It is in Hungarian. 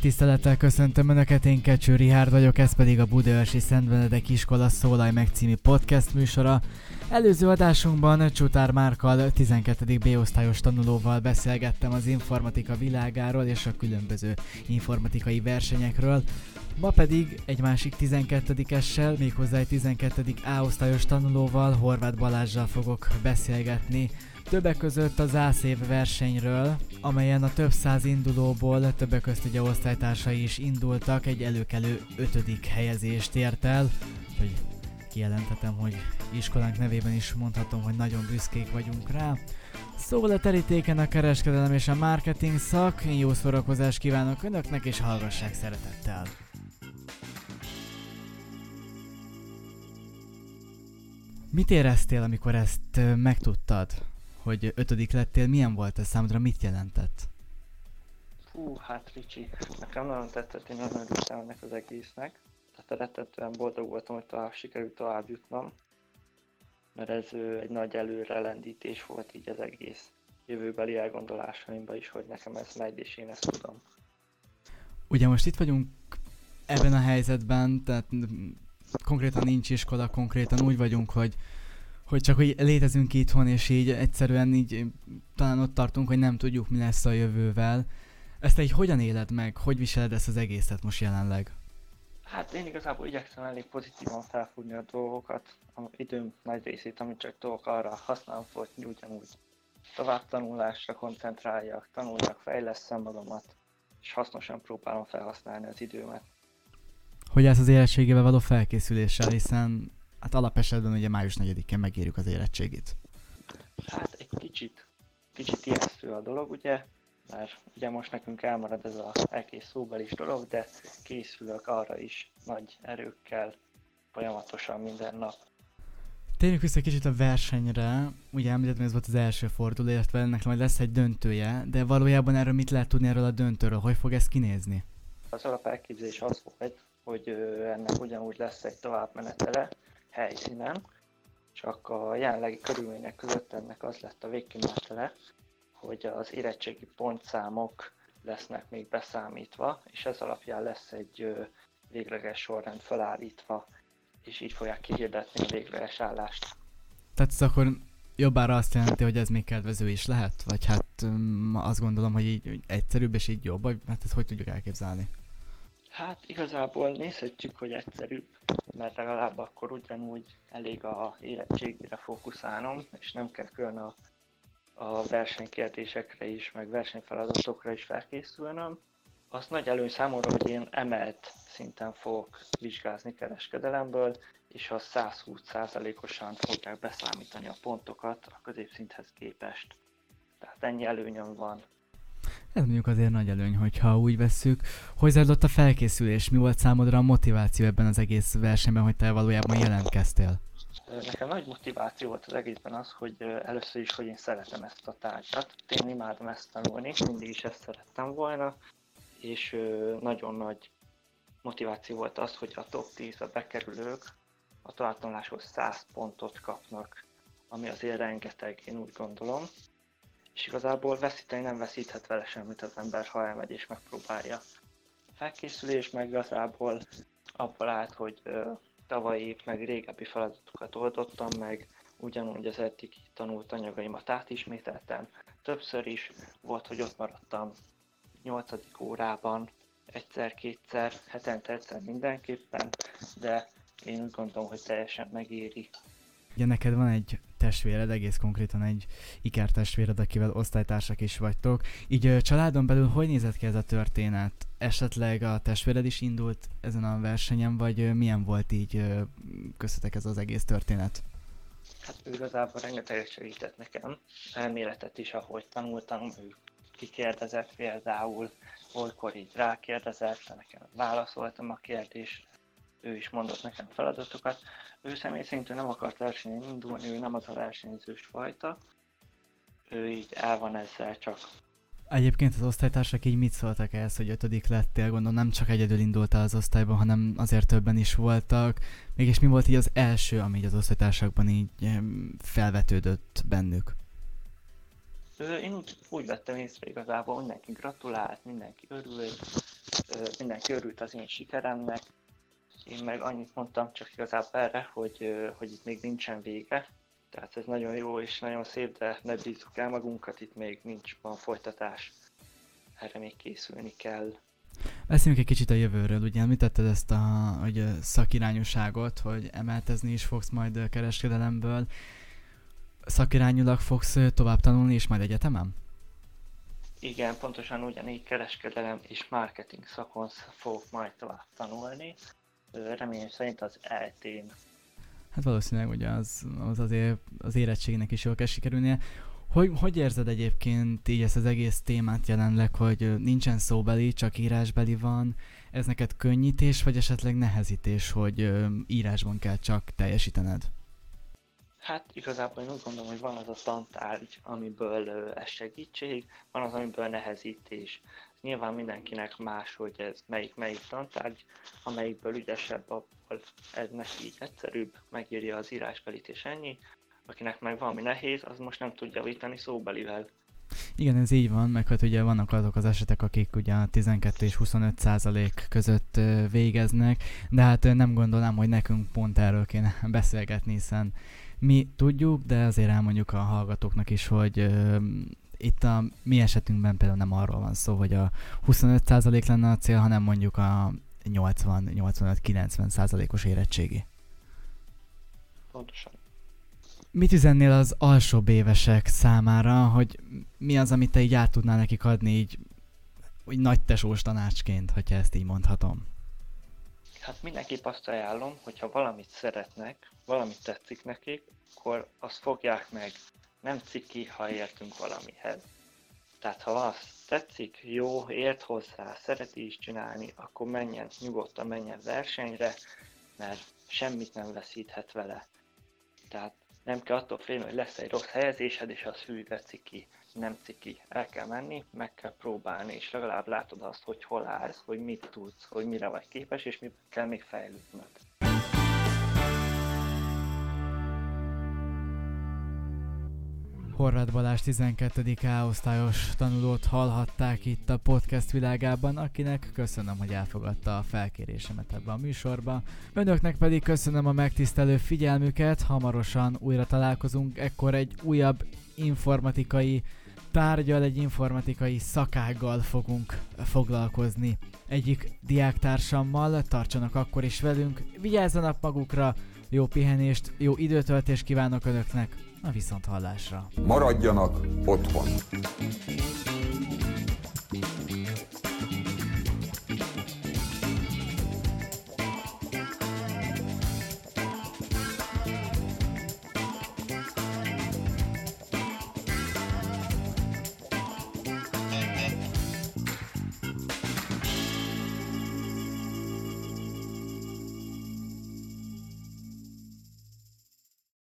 Tisztelettel köszöntöm Önöket, én Kecső Rihárd vagyok, ez pedig a Budaörsi Szent Benedek Iskola Szólaj meg című podcast műsora. Előző adásunkban Csutár Márkal 12. B-osztályos tanulóval beszélgettem az informatika világáról és a különböző informatikai versenyekről. Ma pedig egy másik 12-essel, méghozzá egy 12. A-osztályos tanulóval, Horváth Balázsjal fogok beszélgetni Többek között az ászév versenyről, amelyen a több száz indulóból többek között ugye osztálytársai is indultak, egy előkelő ötödik helyezést ért el, hogy kijelentetem, hogy iskolánk nevében is mondhatom, hogy nagyon büszkék vagyunk rá. Szóval a terítéken a kereskedelem és a marketing szak, én jó szórakozást kívánok Önöknek, és hallgassák szeretettel! Mit éreztél, amikor ezt megtudtad? Hogy ötödik lettél, milyen volt ez számodra, mit jelentett? Fú, hát Ricsi, nekem nagyon tetszett, én nagyon örültem ennek az egésznek. Tehát rettetően boldog voltam, hogy tovább sikerült tovább jutnom, mert ez egy nagy előrelendítés volt így az egész jövőbeli elgondolásaimban is, hogy nekem ez megy, és én ezt tudom. Ugye most itt vagyunk ebben a helyzetben, tehát konkrétan nincs iskola, konkrétan úgy vagyunk, hogy hogy csak hogy létezünk itthon, és így egyszerűen így talán ott tartunk, hogy nem tudjuk, mi lesz a jövővel. Ezt egy hogyan éled meg? Hogy viseled ezt az egészet most jelenleg? Hát én igazából igyekszem elég pozitívan felfogni a dolgokat, a időm nagy részét, amit csak tudok arra használom, hogy ugyanúgy tovább tanulásra koncentráljak, tanuljak, fejleszem magamat, és hasznosan próbálom felhasználni az időmet. Hogy ez az érettségével való felkészüléssel, hiszen hát alapesetben ugye május 4-én megírjuk az érettségit. Hát egy kicsit, kicsit ijesztő a dolog, ugye, mert ugye most nekünk elmarad ez az egész szóbelis dolog, de készülök arra is nagy erőkkel, folyamatosan minden nap. Térjünk vissza kicsit a versenyre. Ugye említettem, ez volt az első forduló, illetve ennek majd lesz egy döntője, de valójában erről mit lehet tudni erről a döntőről? Hogy fog ez kinézni? Az alapelképzelés az volt, hogy ennek ugyanúgy lesz egy továbbmenetele, helyszínen, csak a jelenlegi körülmények között ennek az lett a végkimenetele, hogy az érettségi pontszámok lesznek még beszámítva, és ez alapján lesz egy végleges sorrend felállítva, és így fogják kihirdetni a végleges állást. Tehát ez akkor jobbára azt jelenti, hogy ez még kedvező is lehet? Vagy hát azt gondolom, hogy így egyszerűbb és így jobb, vagy hát ezt hogy tudjuk elképzelni? Hát igazából nézhetjük, hogy egyszerűbb, mert legalább akkor ugyanúgy elég a érettségére fókuszálnom, és nem kell külön a, a versenykérdésekre is, meg versenyfeladatokra is felkészülnöm. Az nagy előny számomra, hogy én emelt szinten fogok vizsgázni kereskedelemből, és az 120%-osan fogják beszámítani a pontokat a középszinthez képest. Tehát ennyi előnyöm van ez mondjuk azért nagy előny, hogyha úgy vesszük. Hogy zajlott a felkészülés? Mi volt számodra a motiváció ebben az egész versenyben, hogy te valójában jelentkeztél? Nekem nagy motiváció volt az egészben az, hogy először is, hogy én szeretem ezt a tárgyat. Én imádom ezt tanulni, mindig is ezt szerettem volna, és nagyon nagy motiváció volt az, hogy a top 10-be bekerülők a továbbtanuláshoz 100 pontot kapnak, ami azért rengeteg, én úgy gondolom és igazából veszíteni nem veszíthet vele semmit az ember, ha elmegy és megpróbálja. A felkészülés meg igazából abból állt, hogy ö, tavalyi meg régebbi feladatokat oldottam meg, ugyanúgy az eddig tanult anyagaimat átismételtem. Többször is volt, hogy ott maradtam 8. órában, egyszer-kétszer, hetente egyszer mindenképpen, de én úgy gondolom, hogy teljesen megéri. Ugye neked van egy testvéred, egész konkrétan egy ikertestvéred, akivel osztálytársak is vagytok. Így családon belül hogy nézett ki ez a történet? Esetleg a testvéred is indult ezen a versenyen, vagy milyen volt így köztetek ez az egész történet? Hát ő igazából rengeteget segített nekem, elméletet is, ahogy tanultam, ő kikérdezett például, olykor így rákérdezett, nekem válaszoltam a kérdést, ő is mondott nekem feladatokat. Ő személy szerint nem akart versenyen indulni, ő nem az a versenyzős fajta. Ő így el van ezzel csak. Egyébként az osztálytársak így mit szóltak ehhez, hogy ötödik lettél? Gondolom nem csak egyedül indultál az osztályban, hanem azért többen is voltak. Mégis mi volt így az első, ami így az osztálytársakban így felvetődött bennük? Én úgy, úgy vettem észre igazából, mindenki gratulált, mindenki örült, mindenki örült az én sikeremnek, én meg annyit mondtam csak igazából erre, hogy, hogy itt még nincsen vége, tehát ez nagyon jó és nagyon szép, de ne bízzuk el magunkat, itt még nincs van folytatás, erre még készülni kell. Beszéljünk egy kicsit a jövőről, ugye említetted ezt a hogy szakirányúságot, hogy emeltezni is fogsz majd kereskedelemből. Szakirányúlag fogsz tovább tanulni és majd egyetemen? Igen, pontosan ugyanígy kereskedelem és marketing szakon fogok majd tovább tanulni. Reményem szerint az ELTén. Hát valószínűleg ugye az, az azért az érettségnek is jól kell sikerülnie. Hogy, hogy érzed egyébként így ezt az egész témát jelenleg, hogy nincsen szóbeli, csak írásbeli van? Ez neked könnyítés, vagy esetleg nehezítés, hogy írásban kell csak teljesítened? Hát igazából én úgy gondolom, hogy van az a tantárgy, amiből ez segítség, van az, amiből nehezítés. Nyilván mindenkinek más, hogy ez melyik melyik tantárgy, amelyikből ügyesebb, abból ez neki egyszerűbb, megírja az írásbelit és ennyi. Akinek meg valami nehéz, az most nem tudja javítani szóbelivel. Igen, ez így van, meg hát ugye vannak azok az esetek, akik ugye 12 és 25 százalék között végeznek, de hát nem gondolom, hogy nekünk pont erről kéne beszélgetni, hiszen mi tudjuk, de azért elmondjuk a hallgatóknak is, hogy itt a mi esetünkben például nem arról van szó, hogy a 25% lenne a cél, hanem mondjuk a 80-85-90%-os érettségi. Pontosan. Mit üzennél az alsóbb évesek számára, hogy mi az, amit te így át tudnál nekik adni így, úgy nagy tesós tanácsként, hogyha ezt így mondhatom? Hát mindenképp azt ajánlom, hogyha valamit szeretnek, valamit tetszik nekik, akkor azt fogják meg. Nem ciki, ha értünk valamihez. Tehát ha azt tetszik, jó, ért hozzá, szereti is csinálni, akkor menjen, nyugodtan menjen versenyre, mert semmit nem veszíthet vele. Tehát nem kell attól félni, hogy lesz egy rossz helyezésed, és az hű, ciki nem ciki. El kell menni, meg kell próbálni, és legalább látod azt, hogy hol állsz, hogy mit tudsz, hogy mire vagy képes, és mit kell még fejlődnöd. Horváth Balázs 12. A-osztályos tanulót hallhatták itt a podcast világában, akinek köszönöm, hogy elfogadta a felkérésemet ebbe a műsorba. Önöknek pedig köszönöm a megtisztelő figyelmüket, hamarosan újra találkozunk, ekkor egy újabb informatikai tárgyal, egy informatikai szakággal fogunk foglalkozni. Egyik diáktársammal, tartsanak akkor is velünk, vigyázzanak magukra, jó pihenést, jó időtöltést kívánok Önöknek, a viszont hallásra. Maradjanak otthon!